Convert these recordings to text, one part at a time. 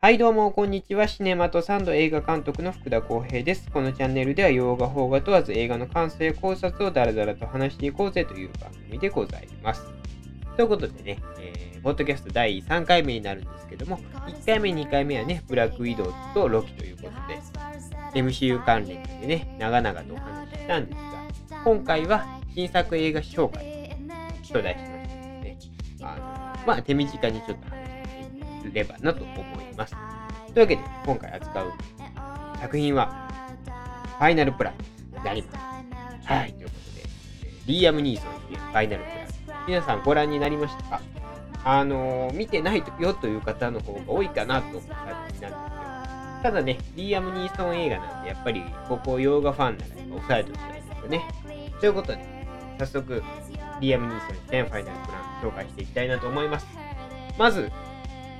はいどうもこんにちは。シネマとサンド映画監督の福田浩平です。このチャンネルでは洋画邦画問わず映画の感想や考察をダラダラと話していこうぜという番組でございます。ということでね、えー、ポッドキャスト第3回目になるんですけども1回目2回目はねブラックウィドウとロキということで MCU 関連でね長々とお話ししたんですが今回は新作映画紹介と題しましてですねあのまあ手短にちょっと話していればなと思います。というわけで、今回扱う作品は、ファイナルプランになります。はい、ということで、リーアム・ニーソン主演ファイナルプラン。皆さんご覧になりましたか？あのー、見てないよという方の方が多いかなと思った感じなんですよ。ただね、リーアム・ニーソン映画なんで、やっぱりここ洋画ファンなら押さえておきたいですよね。ということで、早速、リーアム・ニーソン主演ファイナルプラン紹介していきたいなと思います。まず、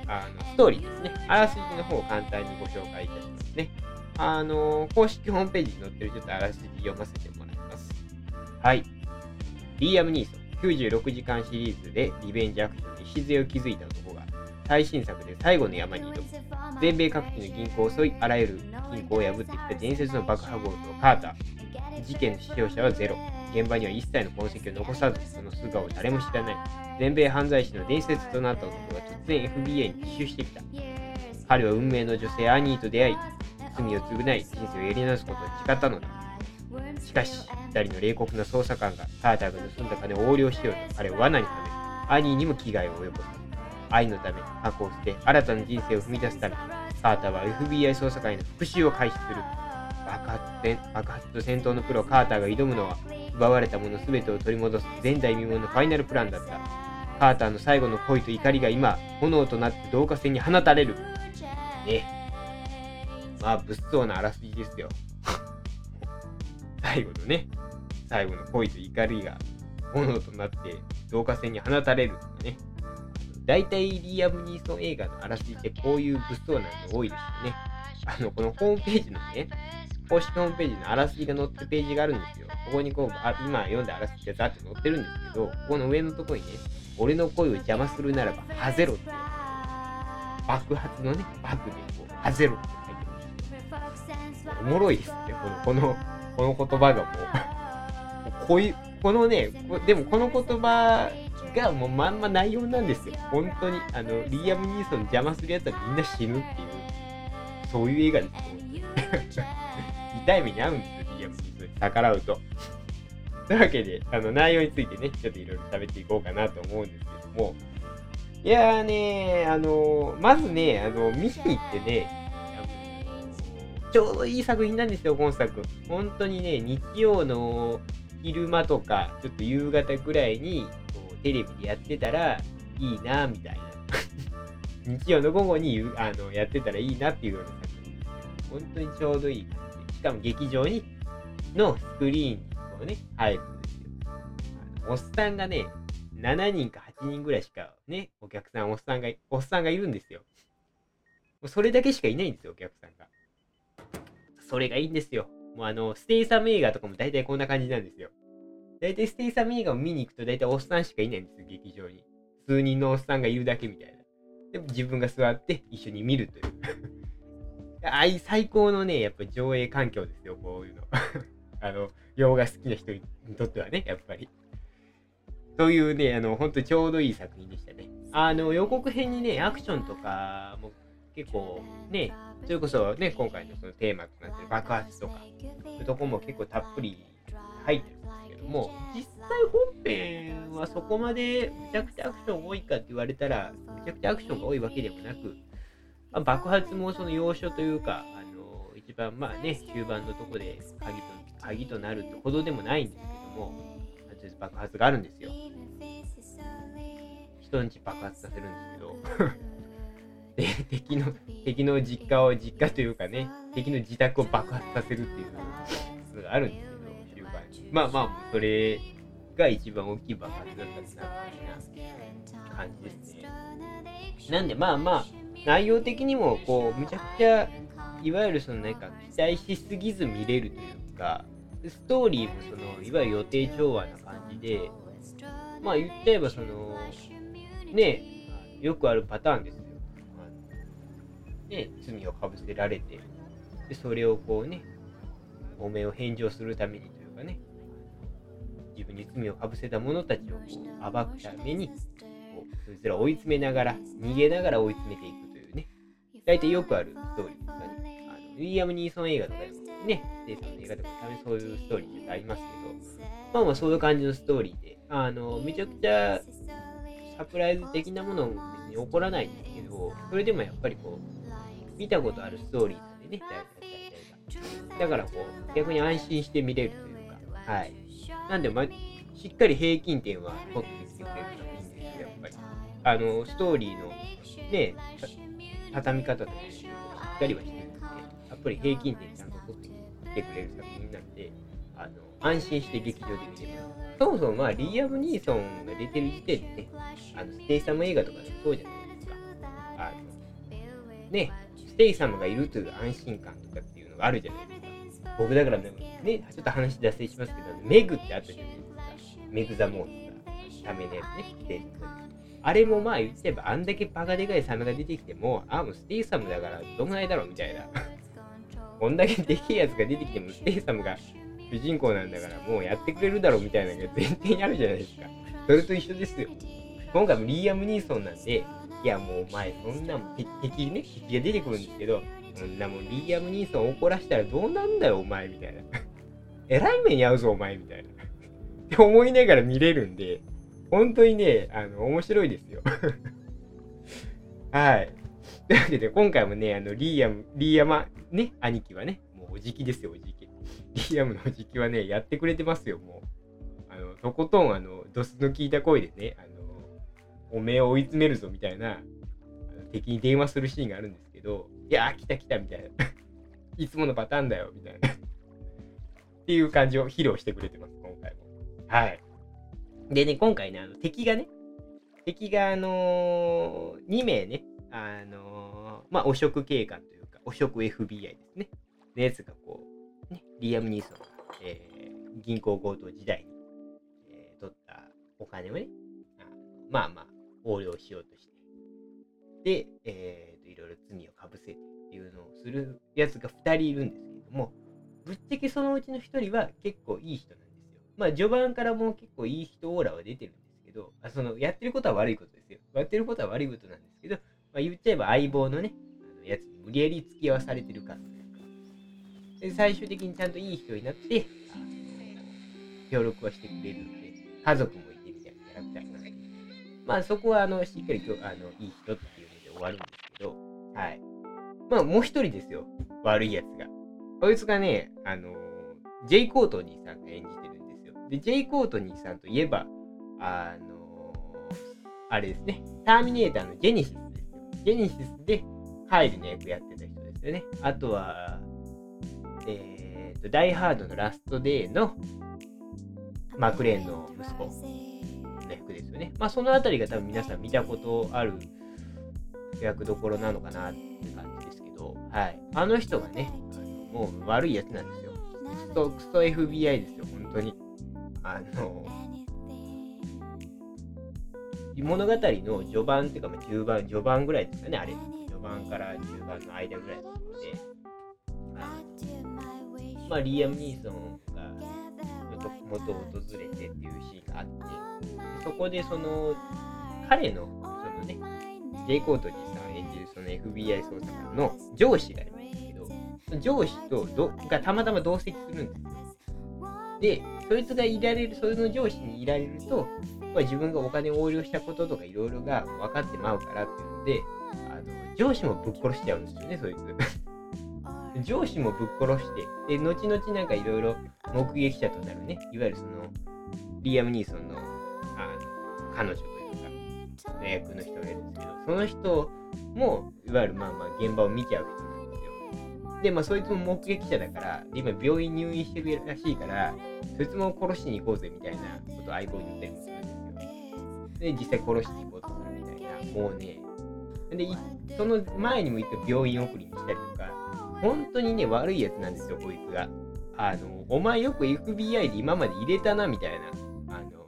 あのストーリーですね。あらすじの方を簡単にご紹介いたしますね。あの、公式ホームページに載ってるちょっとあらすじ読ませてもらいます。はい。リーアム・ニーソン、96時間シリーズでリベンジアクションに礎を築いた男が、最新作で最後の山に挑む。全米各地の銀行を襲い、あらゆる銀行を破ってきた伝説の爆破強盗カーター。事件の死傷者はゼロ。現場には一切の痕跡を残さず、その素顔を誰も知らない。全米犯罪師の伝説となった男が突然 FBI に奇襲してきた。彼は運命の女性アニーと出会い、罪を償い、人生をやり直すことを誓ったのだ。しかし、二人の冷酷な捜査官がカーターが盗んだ金を横領しようと彼を罠にはめ、アニーにも危害を及ぼす。愛のため、過去を捨て、新たな人生を踏み出すため、カーターは FBI 捜査官への復讐を開始する。爆発戦爆発と戦闘のプロカーターが挑むのは、奪われたもの全てを取り戻す前代未聞のファイナルプランだった。カーターの最後の恋と怒りが今、炎となって導火線に放たれる。ね。まあ、物騒なあらすじですよ。最後のね、最後の恋と怒りが炎となって導火線に放たれるとかね。大体リアム・ニーソン映画のあらすじってこういう物騒なの多いですよね。あの、このホームページのね、公式ホームページのあらすじが載ってるページがあるんですよ。ここにこう、あ今読んだあらすじがザって載ってるんですけど、ここの上のところにね、俺の声を邪魔するならば、ハゼロって爆発のね、バグでこう、ハゼロって書いてます。おもろいですね、この、この、この言葉がもうこういう、このね、でもこの言葉がもうまんま内容なんですよ。本当に、あの、リーアム・ニーソン邪魔するやつはみんな死ぬっていう、そういう映画です。痛い目に遭うんですよ、リーアム・ニーソンに逆らうと。というわけで、あの内容についてね、ちょっといろいろ喋っていこうかなと思うんですけども、いやーねあのまずね、あの見に行ってね、ちょうどいい作品なんですよ、今作。本当にね、日曜の昼間とか、ちょっと夕方ぐらいに、こうテレビでやってたらいいな、みたいな。日曜の午後にあのやってたらいいなっていうような作品です。本当にちょうどいい感じで。しかも劇場にのスクリーンのね、入るんですよ。あのおっさんがね、7人か8人ぐらいしかね、お客さん、おっさんが、おっさんがいるんですよ。もうそれだけしかいないんですよ、お客さんが。それがいいんですよ。もうあの、ステイサム映画とかも大体こんな感じなんですよ。大体ステイサム映画を見に行くと大体おっさんしかいないんですよ、劇場に。数人のおっさんがいるだけみたいな。でも自分が座って一緒に見るという。あい最高のね、やっぱ上映環境ですよ、こういうの。あの、洋画好きな人にとってはね、やっぱり。というね、あの、本当にちょうどいい作品でしたね。あの、予告編にね、アクションとかも結構ね、それこそね、今回のそのテーマとなってる爆発とか、そういうとこも結構たっぷり入ってるんですけども、実際本編はそこまでめちゃくちゃアクション多いかって言われたら、めちゃくちゃアクションが多いわけでもなく、まあ、爆発もその要所というか、あの、一番まあね、終盤のとこで鍵と鍵となるってほどでもないんですけども、爆発があるんですよ。人んち爆発させるんですけど で、敵の、敵の実家を、実家というかね、敵の自宅を爆発させるっていうのがあるんですけど、終盤に。まあまあ、それが一番大きい爆発だったんだな、みたいな感じですね。なんでまあまあ、内容的にも、こう、むちゃくちゃ、いわゆるそのなんか、期待しすぎず見れるというか、ストーリーもそのいわゆる予定調和な感じでまあ言っちゃえばそのねよくあるパターンですよ。ね、罪をかぶせられてでそれをこうねお面を返上するためにというかね自分に罪をかぶせた者たちを暴くためにこうそいつら追い詰めながら逃げながら追い詰めていくというね。大体よくあるストーリーですかね。あのウィリアム・ニーソン映画とかでもねステイさんの映画とかためそういうストーリーってありますけど。まあまあそういう感じのストーリーであのめちゃくちゃサプライズ的なものも別に起こらないんですけどそれでもやっぱりこう見たことあるストーリーなんでね大体大体がだからこう逆に安心して見れるというかはいなんで、ま、しっかり平均点は取ってきてくれるのがいいんですよやっぱりあのストーリーのね畳み方とかしっかりはしてるんでやっぱり平均点ちゃんと取ってきてくれる作品なんであの安心して劇場で見れます。そもそもまあリーアム・ニーソンが出てる時点でね、あのステイサム映画とかでもそうじゃないですか。あのね、ステイサムがいるという安心感とかっていうのがあるじゃないですか。僕だからね、ねちょっと話脱線しますけど、メグってあったじゃないですか。メグ・ザ・モンスター、サメのやつね、あれもまあ言っちゃえば、あんだけバカでかいサメが出てきても、あ、もうステイサムだからどんぐらいだろうみたいな。こんだけでけえやつが出てきても、ステイサムが主人公なんだからもうやってくれるだろうみたいなのが前提にあるじゃないですか。それと一緒ですよ。今回もリーアム・ニーソンなんで、いやもうお前そんなもん敵ね、敵が出てくるんですけど、そんなもんリーアム・ニーソンを怒らしたらどうなんだよお前みたいな。えらい目に遭うぞお前みたいな。って思いながら見れるんで、本当にね、あの、面白いですよ。はい。というわけで、今回もね、あの、リーアム、リーアマ、ね、兄貴はね、もうおじきですよ、おじき。リーアムの時期はね、やってくれてますよ、もう。あの、とことん、あの、ドスの効いた声でね、あ、おめえを追い詰めるぞみたいな、敵に電話するシーンがあるんですけど、いやー、来た来たみたいな。いつものパターンだよ、みたいな。っていう感じを披露してくれてます、今回も。はい。でね、今回ね、あの敵がね、敵が、あのー、2名ね、あのー、まあ、汚職警官というか、汚職 FBI ですね。のやつがこう、ね、リアム・ニーソン、えー、銀行強盗時代に、えー、取ったお金をね、まあまあ、横領しようとして、で、えーと、いろいろ罪をかぶせてっていうのをするやつが2人いるんですけども、ぶっちゃけそのうちの1人は結構いい人なんですよ。まあ、序盤からもう結構いい人オーラは出てるんですけど、あそのやってることは悪いことですよ。やってることは悪いことなんですけど、まあ、言っちゃえば相棒のね、あのやつに無理やり付き合わされてる感で最終的にちゃんといい人になって、協力はしてくれるので、家族もいてみたいなキャラクター、まあそこはあのしっかりあのいい人っていうので終わるんですけど、はい。まあもう一人ですよ、悪いやつが。こいつがね、あの、ジェイ・コートニーさんが演じてるんですよ。で、ジェイ・コートニーさんといえば、あの、あれですね、ターミネーターのジェネシスですよ。ジェネシスでカイルの役やってた人ですよね。あとは、えーと、ダイハードのラストデーのマクレーンの息子の役ですよね。まあ、そのあたりが多分皆さん見たことある役どころなのかなって感じですけど、はい。あの人がね、あのもう悪いやつなんですよ。クソ、クソ FBI ですよ、本当に。あの、物語の序盤っていうか、まあ、中盤、序盤ぐらいですかね、あれ。序盤から中盤の間ぐらいなので、まあ、リアム・ニーソンが元を訪れてっていうシーンがあってそこでその彼のそのねジェイ・コートニーさん演じるその FBI 捜査官の上司がいるんですけどその上司とどがたまたま同席するんですよ。でそいつがいられるその上司にいられるとまあ、自分がお金を横領したこととかいろいろが分かってまうからっていうのであの上司もぶっ殺しちゃうんですよねそいつ上司もぶっ殺して、で、後々なんかいろいろ目撃者となるね、いわゆるその、リアム・ニーソンの、あの、彼女というか、役の人がいるんですけど、その人も、いわゆるまあまあ現場を見ちゃう人なんですよ。で、まあそいつも目撃者だから、今病院入院してるらしいから、そいつも殺しに行こうぜみたいなことを相棒に言ったりもするんですよ。で、実際殺しに行こうとするみたいな、もうね、で、その前にも行った病院送りにしたりとか、本当にね、悪いやつなんですよ、こいつが。あの、お前よく FBI で今まで入れたな、みたいな。あの、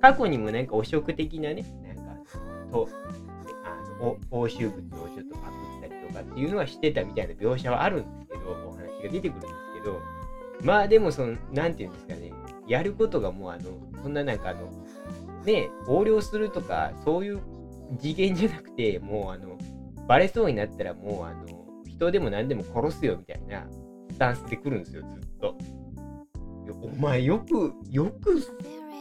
過去にもなんか汚職的なね、なんか、と、あの、押収物をちょっとパクったりとかっていうのはしてたみたいな描写はあるんですけど、お話が出てくるんですけど、まあでもその、なんていうんですかね、やることがもうあの、そんななんかあの、ね、横領するとか、そういう次元じゃなくて、もうあの、バレそうになったらもうあの、人でも何でも殺すよみたいなスタンスで来るんですよ、ずっと。お前よく、よく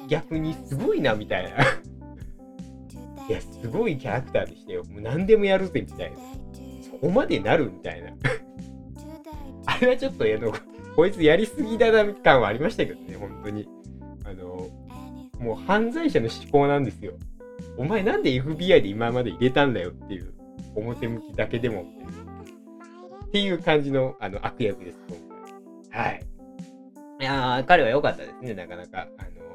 逆にすごいなみたいな。いや、すごいキャラクターでしたよ。もう何でもやるぜみたいな。そこまでなるみたいな。あれはちょっと、あの、こいつやりすぎだな感はありましたけどね、本当に。あの、もう犯罪者の思考なんですよ。お前なんで FBI で今まで入れたんだよっていう表向きだけでもっていう感じのあの悪役です、今回。はい。いや、彼は良かったですね、なかなか。あの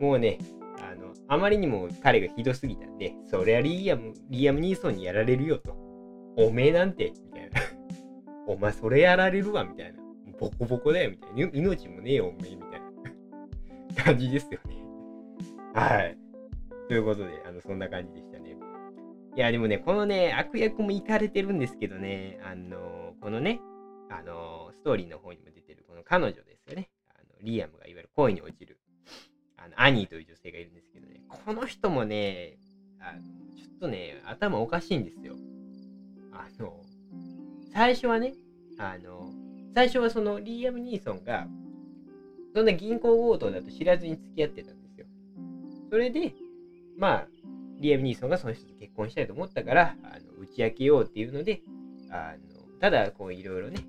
もうね、あの、あまりにも彼がひどすぎたんで、そりゃリアム、リアム・ニーソンにやられるよと。おめえなんて、みたいな。お前それやられるわ、みたいな。ボコボコだよ、みたいな。命もねえよ、おめえ、みたいな 感じですよね。はい。ということで、あの、そんな感じでした。いや、でもね、このね、悪役もいかれてるんですけどね、あの、このね、あの、ストーリーの方にも出てる、この彼女ですよね。あのリアムがいわゆる恋に落ちる、あの、アニーという女性がいるんですけどね、この人もね、あの、ちょっとね、頭おかしいんですよ。あの、最初はね、あの、最初はそのリーアム・ニーソンが、そんな銀行強盗だと知らずに付き合ってたんですよ。それで、まあ、リアム・ニーソンがその人と結婚したいと思ったから、あの打ち明けようっていうので、あのただ、こういろいろね、の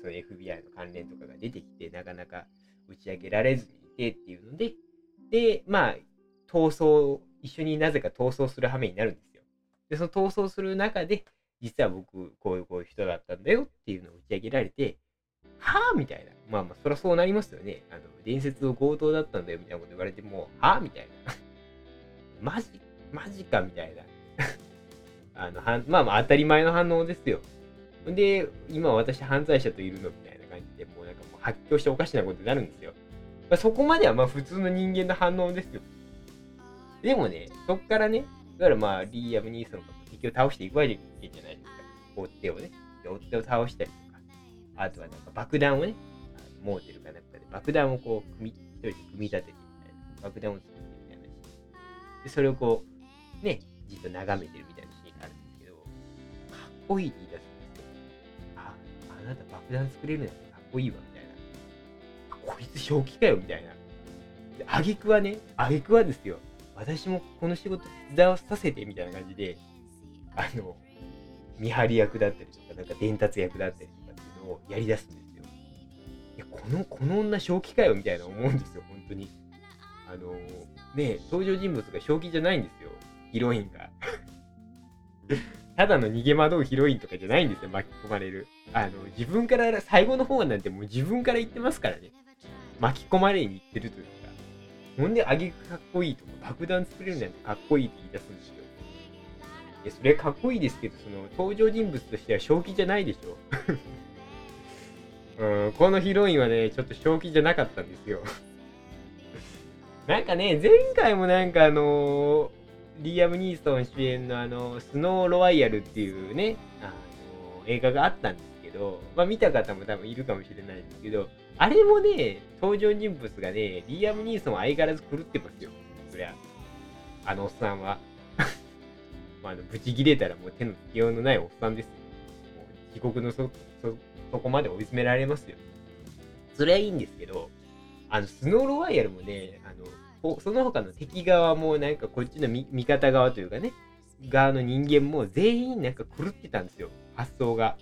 その FBI の関連とかが出てきて、なかなか打ち明けられずにいてっていうので、で、まあ、逃走、一緒になぜか逃走する羽目になるんですよ。で、その逃走する中で、実は僕、こういうこういう人だったんだよっていうのを打ち上げられて、はぁみたいな。まあまあ、そりゃそうなりますよね。あの、伝説の強盗だったんだよみたいなこと言われても、はぁみたいな。マジ、マジかみたいな。あのはまあまあ当たり前の反応ですよ。で、今私犯罪者といるのみたいな感じで、もうなんかもう発狂しておかしなことになるんですよ。まあ、そこまではまあ普通の人間の反応ですよ。でもね、そっからね、だからまあリーアム・ニーソンが敵を倒していくわけじゃないですか。追っ手をね。追っ手を倒したりとか、あとはなんか爆弾をね、モーテルかなんかで爆弾をこう組み、一人で組み立ててみたいな。爆弾を作ってみたいな。で、それをこう、ね、じっと眺めてるみたいなシーンがあるんですけど、かっこいいって言い出すんですよ。あ、あなた爆弾作れるなんてかっこいいわ、みたいな。こいつ正気かよ、みたいな。で、あげくはね、あげくはですよ。私もこの仕事手伝わさせて、みたいな感じで、あの、見張り役だったりとか、なんか伝達役だったりとかっていうのをやり出すんですよ。いや、この、この女正気かよみたいな思うんですよ、本当に。あのね登場人物が正気じゃないんですよ、ヒロインが。ただの逃げ惑うヒロインとかじゃないんですよ、巻き込まれる。あの、自分から、最後の方なんてもう自分から言ってますからね。巻き込まれに行ってるというか。ほんで、あげくかっこいいとか、爆弾作れるなんてかっこいいって言い出すんですよ。いや、それかっこいいですけど、その、登場人物としては正気じゃないでしょ。うん、このヒロインはね、ちょっと正気じゃなかったんですよ。なんかね、前回もなんかあのー、リーアム・ニーソン主演のあの、スノー・ロワイヤルっていうね、あの、映画があったんですけど、まあ見た方も多分いるかもしれないんですけど、あれもね、登場人物がね、リーアム・ニーソン相変わらず狂ってますよ。そりゃ。あのおっさんは。まあ、あの、ブチ切れたらもう手のつきようのないおっさんです。もう地獄のそ、そ、そこまで追い詰められますよ。それはいいんですけど、あの、スノーロワイヤルもね、あの、その他の敵側もなんかこっちの味方側というかね、側の人間も全員なんか狂ってたんですよ、発想が。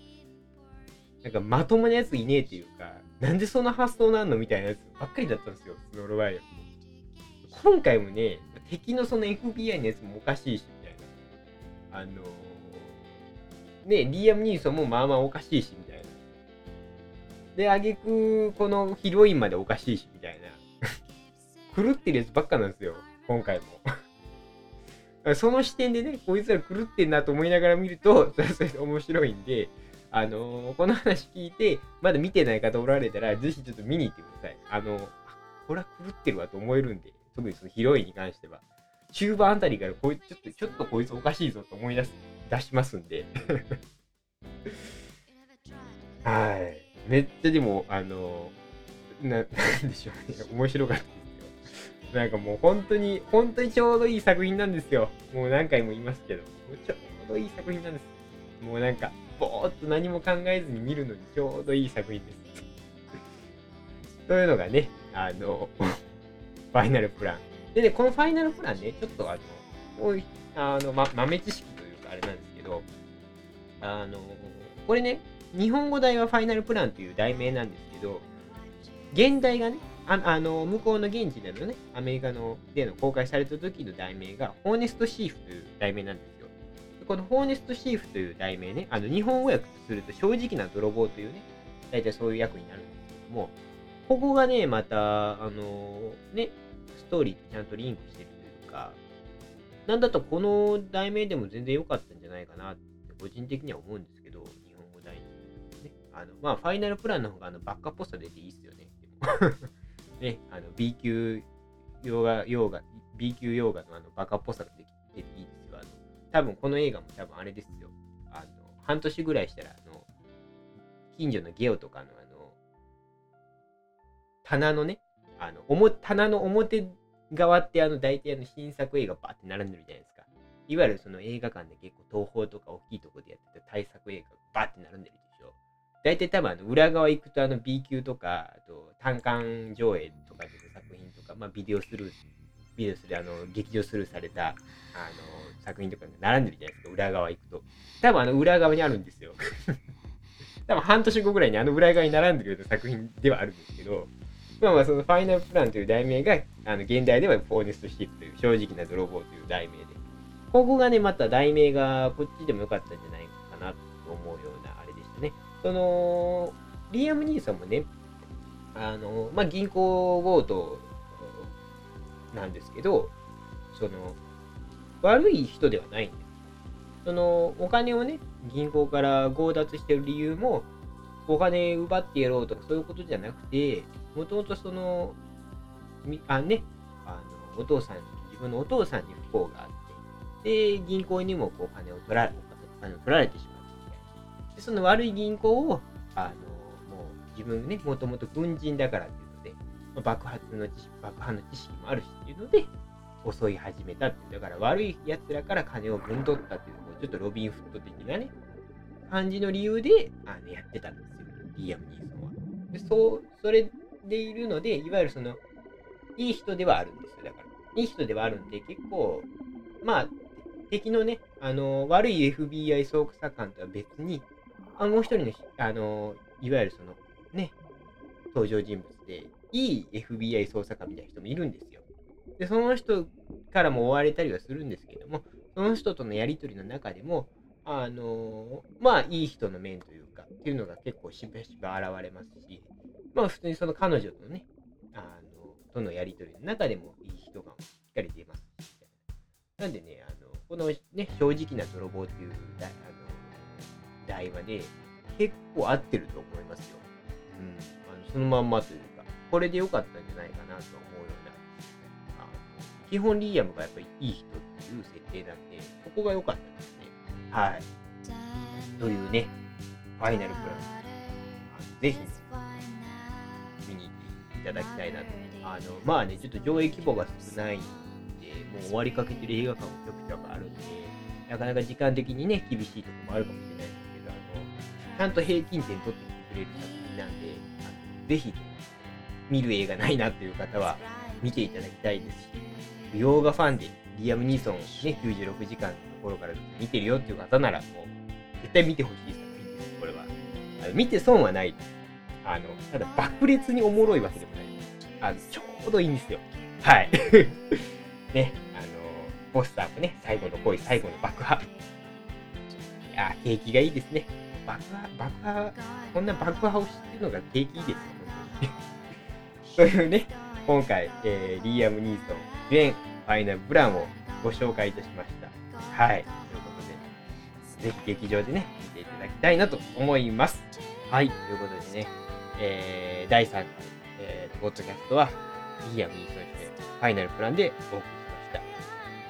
なんかまともなやついねえっていうか、なんでその発想なんのみたいなやつばっかりだったんですよ、スノーロワイヤル。今回もね、敵のその FBI のやつもおかしいし、みたいな。あのー、ね、リアム・ニーソンもまあまあおかしいし、みたいな。で、あげく、このヒロインまでおかしいし、みたいな。狂ってるやつばっかなんですよ、今回も。その視点でね、こいつら狂ってんなと思いながら見ると、それそれ面白いんで、あのー、この話聞いて、まだ見てない方おられたら、ぜひちょっと見に行ってください。あのー、これは狂ってるわと思えるんで、特にそのヒロインに関しては。中盤あたりからこいつ、ちょっと、ちょっとこいつおかしいぞと思い出す、出しますんで。はい。めっちゃでも、あのー、な、なんでしょうね。面白かった。なんかもう本当に、本当にちょうどいい作品なんですよ。もう何回も言いますけど。ちょうどいい作品なんです。もうなんか、ぼーっと何も考えずに見るのにちょうどいい作品です。というのがね、あの、ファイナルプラン。でね、このファイナルプランね、ちょっとあの、あの、ま、豆知識というかあれなんですけど、あの、これね、日本語題はファイナルプランという題名なんですけど、現代がね、ああの向こうの現地でのね、アメリカのでの公開された時の題名が、ホーネストシーフという題名なんですよ。このホーネストシーフという題名ね、あの日本語訳すると正直な泥棒というね、大体そういう役になるんですけども、ここがね、また、あのね、ストーリーとちゃんとリンクしてるというか、なんだとこの題名でも全然良かったんじゃないかなって個人的には思うんですけど、日本語題ね。あの、まあ、ファイナルプランの方があのバッカっぽさ出ていいっすよね。ね、あの B 級洋画、洋画、B 級洋画のあのバカっぽさが出てていいですよ。あの多分この映画も多分あれですよ。あの半年ぐらいしたら、あの近所のゲオとかのあの棚のね、あの表棚の表側ってあの大体あの新作映画バーって並んでるじゃないですか。いわゆるその映画館で結構東宝とか大きいとこでやってた大作映画がバーって並んでるでしょ。大体多分あの裏側行くとあの B 級とか、あと単館上映とかでの作品とか、まあビデオスルー、ビデオスであの劇場スルーされたあの作品とかが並んでるじゃないですか、裏側行くと。多分あの裏側にあるんですよ。多分半年後ぐらいにあの裏側に並んでるような作品ではあるんですけど、まあまあそのファイナルプランという題名が、あの現代ではフォーネストシップという正直な泥棒という題名で、ここがね、また題名がこっちでもよかったんじゃないかなとその、リアム・ニーさんもね、あの、まあ、銀行強盗なんですけど、その、悪い人ではないんです。その、お金をね、銀行から強奪してる理由も、お金奪ってやろうとかそういうことじゃなくて、もともとその、あね、あの、お父さん、自分のお父さんに不幸があって、で、銀行にもこう金を取られあの取られてしまうで。その悪い銀行を、あの、もう自分ね、もともと軍人だからっていうので、ま爆発の知識、爆破の知識もあるしっていうので、襲い始めたっていう。だから悪い奴らから金を分取ったっていう、ちょっとロビンフット的なね、感じの理由で、あの、やってたんですよ。リアム・ニーソンは。で、そう、それでいるので、いわゆるその、いい人ではあるんですよ。だから。いい人ではあるんで、結構、まあ、敵のね、あの、悪い FBI 捜査官とは別に、あもう一人の、あの、いわゆるその、ね、登場人物で、いい FBI 捜査官みたいな人もいるんですよ。で、その人からも追われたりはするんですけども、その人とのやりとりの中でも、あのまあ、いい人の面というか、っていうのが結構しばしば現れますし、まあ、普通にその彼女とのね、あの、とのやりとりの中でもいい人がしっかり出ます。なんでね、あの、このね、正直な泥棒っていうあの題話で、結構合ってると思いますよ。うん。あのそのまんまというか、これで良かったんじゃないかなと思うような。あの基本リーアムがやっぱりいい人っていう設定なんで、ここが良かったですね。はい。というね、ファイナルプラン。ぜひ、見に行っていただきたいなと。あの、まあね、ちょっと上映規模が少ないんで、もう終わりかけてる映画館もちょくちょくあるんで、なかなか時間的にね、厳しいとこもあるかもしれない、ちゃんと平均点取ってきてくれる作品なんで、あのぜひ、見る映画ないなっていう方は見ていただきたいですし、洋画ファンでリアム・ニーソンね、96時間のところから見てるよっていう方なら、もう、絶対見てほしい作品です、これは。あの見て損はないあの、ただ爆裂におもろいわけでもない。あの、ちょうどいいんですよ。はい。ね、あの、ポスターもね、最後の恋、最後の爆破。いや、景気がいいですね。爆破、爆破、こんな爆破をしてるのが景気いいですよ、本当に。というね、今回、えー、リーアム・ニーソン主演、ファイナル・ブランをご紹介いたしました。はい。ということで、ぜひ劇場でね、見ていただきたいなと思います。はい、ということでね、えー、第3回、えー、ポッドキャストは、いいや、ミーソンして、ファイナルプランでお送りしまし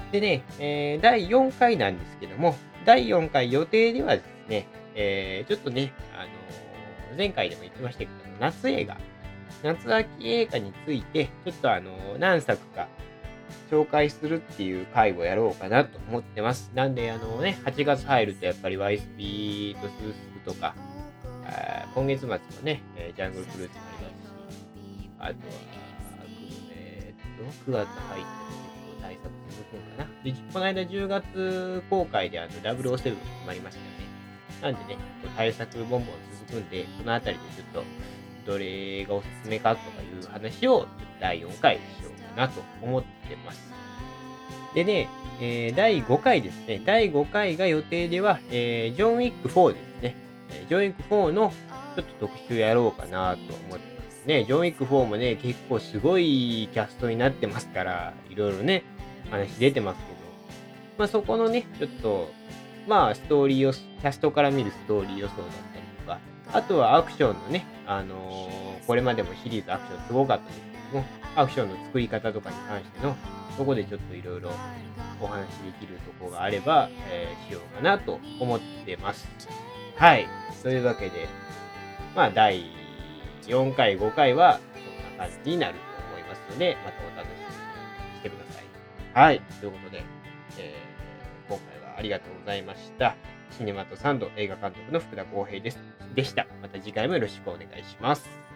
た。でね、えー、第4回なんですけども、第4回予定ではですね、えー、ちょっとね、あのー前回でも言ってましたけど、夏映画、夏秋映画について、ちょっとあのー何作か紹介するっていう回をやろうかなと思ってます。なんで、あのね、8月入るとやっぱり YSP とスースクとか、あ今月末もね、えジャングルフルーツもありますし、あとは、えーっと、9月入って結構対策続くんかな。で、この間10月公開であの007決まりましたよね。なんでね、対策ボンボン続くんで、そのあたりでちょっと、どれがおすすめかとかいう話を第4回しようかなと思ってます。でね、えー第5回ですね。第5回が予定では、えージョン・ウィック4ですね。えジョン・ウィック4のちょっと特集やろうかなと思ってますね。ジョン・ウィック4もね、結構すごいキャストになってますから、いろいろね、話出てますけど、まあそこのね、ちょっと、まあストーリーを、キャストから見るストーリー予想だったりとか、あとはアクションのね、あのーこれまでもシリーズアクションすごかったんですけども、アクションの作り方とかに関しての、そこでちょっといろいろお話できるとこがあれば、えーしようかなと思ってます。はい。というわけで、まあ、第4回、5回は、そんな感じになると思いますので、またお楽しみにしてください。はい。ということで、ありがとうございました。シネマとサンド映画監督の福田光平です。でした。また次回もよろしくお願いします。